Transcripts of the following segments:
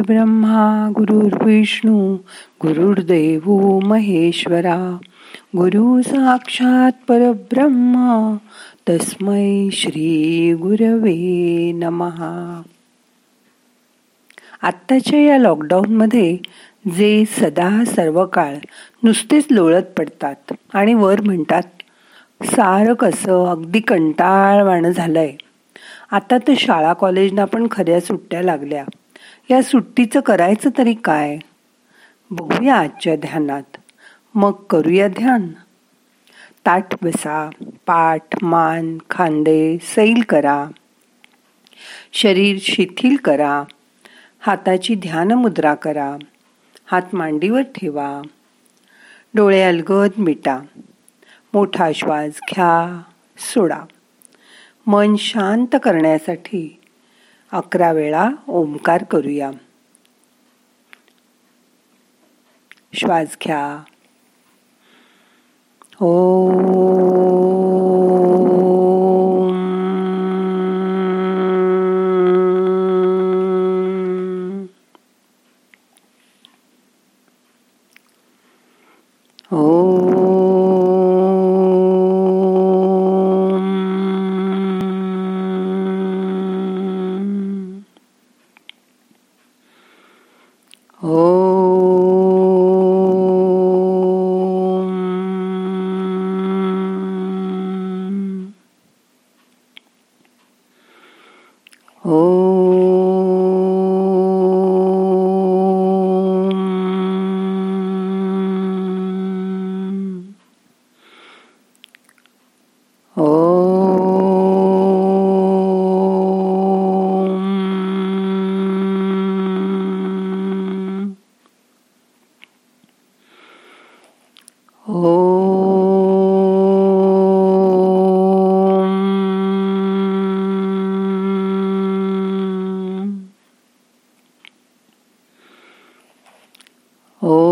ब्रह्मा गुरुर्विष्णू गुरुर्देव महेश्वरा गुरु साक्षात परब्रह्मा तस्मै श्री गुरवे नमहा आत्ताच्या या लॉकडाऊनमध्ये जे सदा सर्व काळ नुसतेच लोळत पडतात आणि वर म्हणतात सारं कसं अगदी कंटाळवाणं झालंय. आता तर शाळा कॉलेजना पण खऱ्या सुट्ट्या लागल्या. या सुट्टीचं करायचं तरी काय? बघूया आजच्या ध्यानात. मग करूया ध्यान. ताठ बसा पाठ मान खांदे सैल करा. शरीर शिथिल करा. हाताची ध्यान मुद्रा करा. हात मांडीवर ठेवा. डोळे अलगद मिटा. मोठा श्वास घ्या सोडा. मन शांत करण्यासाठी अकरा वेळा ओंकार करूया. श्वास घ्या. ओ Oh. Oh.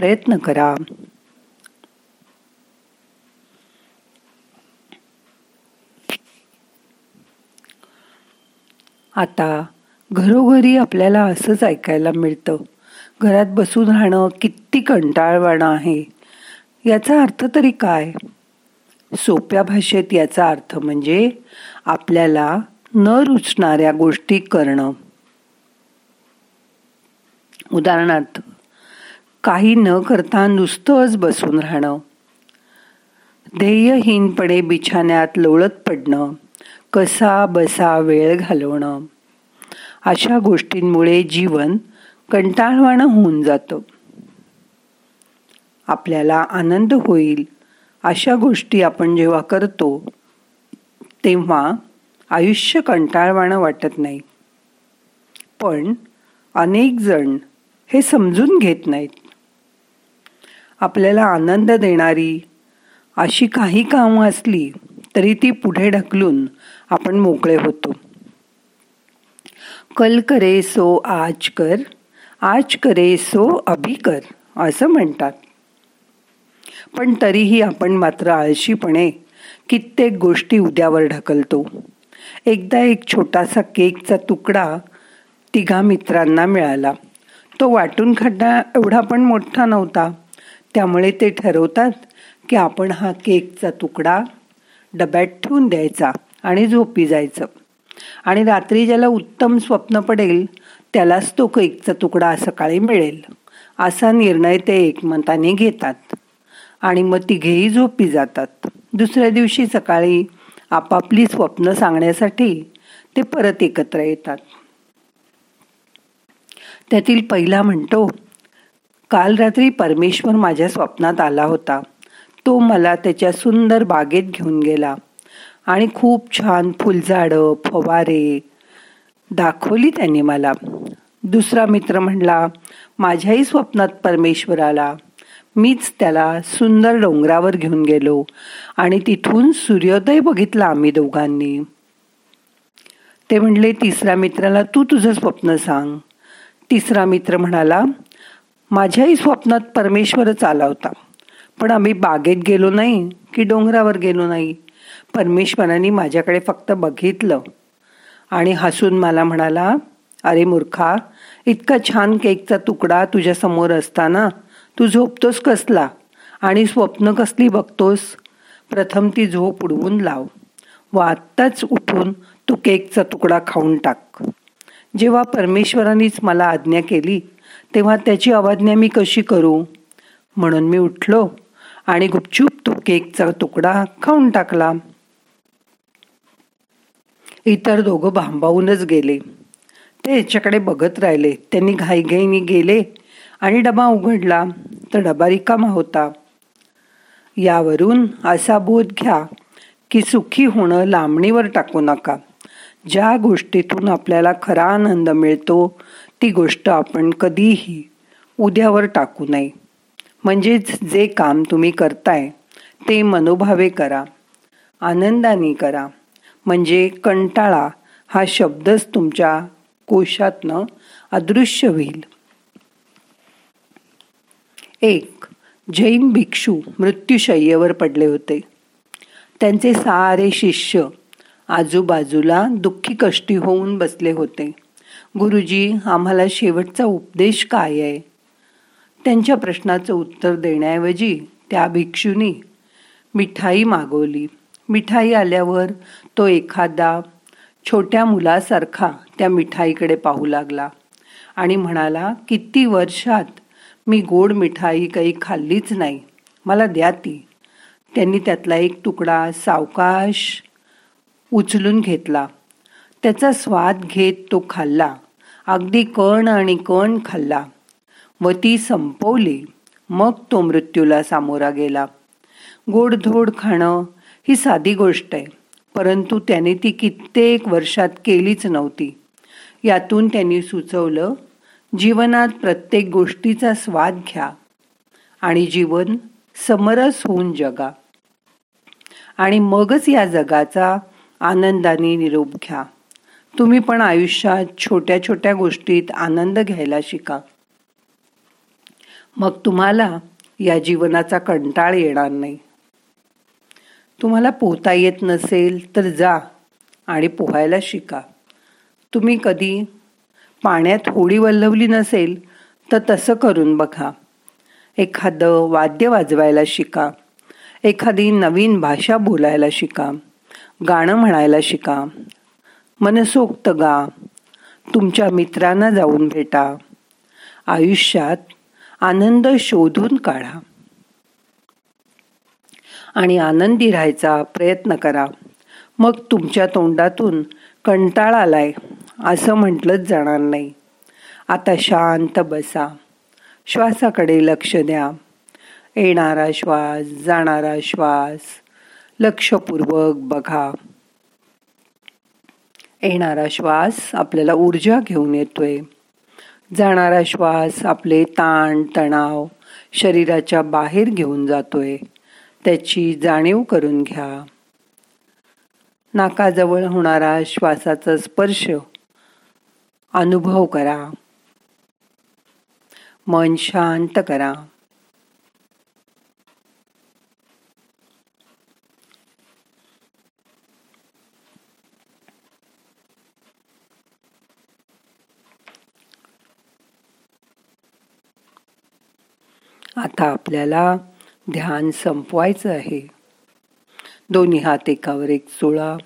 प्रयत्न करा. आता घरोघरी आपल्याला असंच ऐकायला मिळतं. घरात बसून राहणं किती कंटाळवाणं आहे. याचा अर्थ तरी काय? सोप्या भाषेत याचा अर्थ म्हणजे आपल्याला न रुचणाऱ्या गोष्टी करणं. उदाहरणार्थ काही न करता नुसतंच बसून राहणं. ध्येयहीनपणे बिछाण्यात लोळत पडणं. कसा बसा वेळ घालवणं. अशा गोष्टींमुळे जीवन कंटाळवाणं होऊन जातं. आपल्याला आनंद होईल अशा गोष्टी आपण जेव्हा करतो तेव्हा आयुष्य कंटाळवाणं वाटत नाही. पण अनेक जण हे समजून घेत नाहीत. आपल्याला आनंद देणारी अशी काही कामं असली तरी ती पुढे ढकलून आपण मोकळे होतो. कल करे सो आज कर आज करे सो अभी कर असं म्हणतात. पण तरीही आपण मात्र आळशीपणे कित्येक गोष्टी उद्यावर ढकलतो. एकदा एक छोटासा केकचा तुकडा तिघा मित्रांना मिळाला. तो वाटून खड्डा एवढा पण मोठा नव्हता. त्यामुळे ते ठरवतात की आपण हा केकचा तुकडा डब्यात ठेवून द्यायचा आणि झोपी जायचं. आणि रात्री ज्याला उत्तम स्वप्न पडेल त्यालाच तो केकचा तुकडा सकाळी मिळेल असा निर्णय ते एकमताने घेतात. आणि मग तिघेही झोपी जातात. दुसऱ्या दिवशी सकाळी आपापली स्वप्न सांगण्यासाठी ते परत एकत्र येतात. त्यातील पहिला म्हणतो काल रात्री परमेश्वर माझ्या स्वप्नात आला होता. तो मला त्याच्या सुंदर बागेत घेऊन गेला. आणि खूप छान फुलझाडं फवारे दाखवली त्याने मला. दुसरा मित्र म्हणला माझ्याही स्वप्नात परमेश्वर आला. मीच त्याला सुंदर डोंगरावर घेऊन गेलो आणि तिथून सूर्योदय बघितला आम्ही दोघांनी. ते म्हणले तिसऱ्या मित्राला तू तुझं स्वप्न सांग. तिसरा मित्र म्हणाला माझ्याही स्वप्नात परमेश्वरच आला होता. पण आम्ही बागेत गेलो नाही की डोंगरावर गेलो नाही. परमेश्वराने माझ्याकडे फक्त बघितलं. आणि हसून मला म्हणाला अरे मूर्खा इतका छान केकचा तुकडा तुझ्यासमोर असताना तू झोपतोस कसला? आणि स्वप्न कसली बघतोस? प्रथम ती झोप उडवून लाव. व आत्ताच उठून तू केकचा तुकडा खाऊन टाक. जेव्हा परमेश्वरानेच मला आज्ञा केली तेव्हा त्याची अवाज्ञा मी कशी करू? म्हणून मी उठलो आणि गुपचूप तो केकचा तुकडा खाऊन टाकला. इतर दोघं भांबावूनच गेले. ते याच्याकडे बघत राहिले. त्यांनी घाईघाईने गेले आणि डबा उघडला. तर डबा रिकामा होता. यावरून असा बोध घ्या की सुखी होणं लांबणीवर टाकू नका. ज्या गोष्टीतून आपल्याला खरा आनंद मिळतो ती गोष्ट आपण कधीही उद्यावर टाकू नये. म्हणजेच जे काम तुम्ही करताय ते मनोभावे करा आनंदाने करा. म्हणजे कंटाळा हा शब्दच तुमच्या कोशातनं अदृश्य होईल. एक जैन भिक्षू मृत्यूशय्येवर पडले होते. त्यांचे सारे शिष्य आजूबाजूला दुःखी कष्टी होऊन बसले होते. गुरुजी आम्हाला शेवटचा उपदेश काय आहे? त्यांच्या प्रश्नाचं उत्तर देण्याऐवजी त्या भिक्षूनी मिठाई मागवली. मिठाई आल्यावर तो एखादा छोट्या मुलासारखा त्या मिठाईकडे पाहू लागला आणि म्हणाला किती वर्षात मी गोड मिठाई काही खाल्लीच नाही. मला द्या ती. त्यांनी त्यातला एक तुकडा सावकाश उचलून घेतला. त्याचा स्वाद घेत तो खाल्ला. अगदी कण आणि कण खाल्ला. व ती संपवली. मग तो मृत्यूला सामोरा गेला. गोडधोड खाणं ही साधी गोष्ट आहे. परंतु त्याने ती कित्येक वर्षात केलीच नव्हती. यातून त्यांनी सुचवलं जीवनात प्रत्येक गोष्टीचा स्वाद घ्या आणि जीवन समरस होऊन जगा. आणि मगच या जगाचा आनंदाने निरोप घ्या. तुम्ही पण आयुष्यात छोट्या छोट्या गोष्टीत आनंद घ्यायला शिका. मग तुम्हाला या जीवनाचा कंटाळ येणार नाही. तुम्हाला पोहता येत नसेल तर जा आणि पोहायला शिका. तुम्ही कधी पाण्यात होडी वल्लवली नसेल तर तसं करून बघा. एखादं वाद्य वाजवायला शिका. एखादी नवीन भाषा बोलायला शिका. गाणं म्हणायला शिका. मनसोक्त गा तुमच्या मित्रांना जाऊन भेटा. आयुष्यात आनंद शोधून काढा. आणि आनंदी राहायचा प्रयत्न करा. मग तुमच्या तोंडातून कंटाळ आलाय असं म्हटलंच जाणार नाही. आता शांत बसा. श्वासाकडे लक्ष द्या. येणारा श्वास जाणारा श्वास लक्षपूर्वक बघा. येणारा श्वास आपल्याला ऊर्जा घेऊन येतोय. जाणारा श्वास आपले ताण तणाव शरीराच्या बाहेर घेऊन जातोय. त्याची जाणीव करून घ्या. नाकाजवळ होणारा श्वासाचा स्पर्श अनुभव करा. मन शांत करा. आता आपल्याला ध्यान संपवायचं आहे. दोन्ही हात एकावर एक चोळा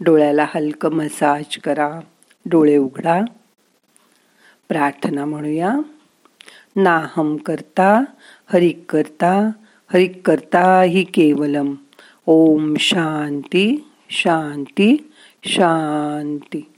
डोळ्याला हलकं मसाज करा. डोळे उघडा. प्रार्थना म्हणूया. नाहम करता हरिक करता हरिक करता ही केवलम. ओम शांती शांती शांती.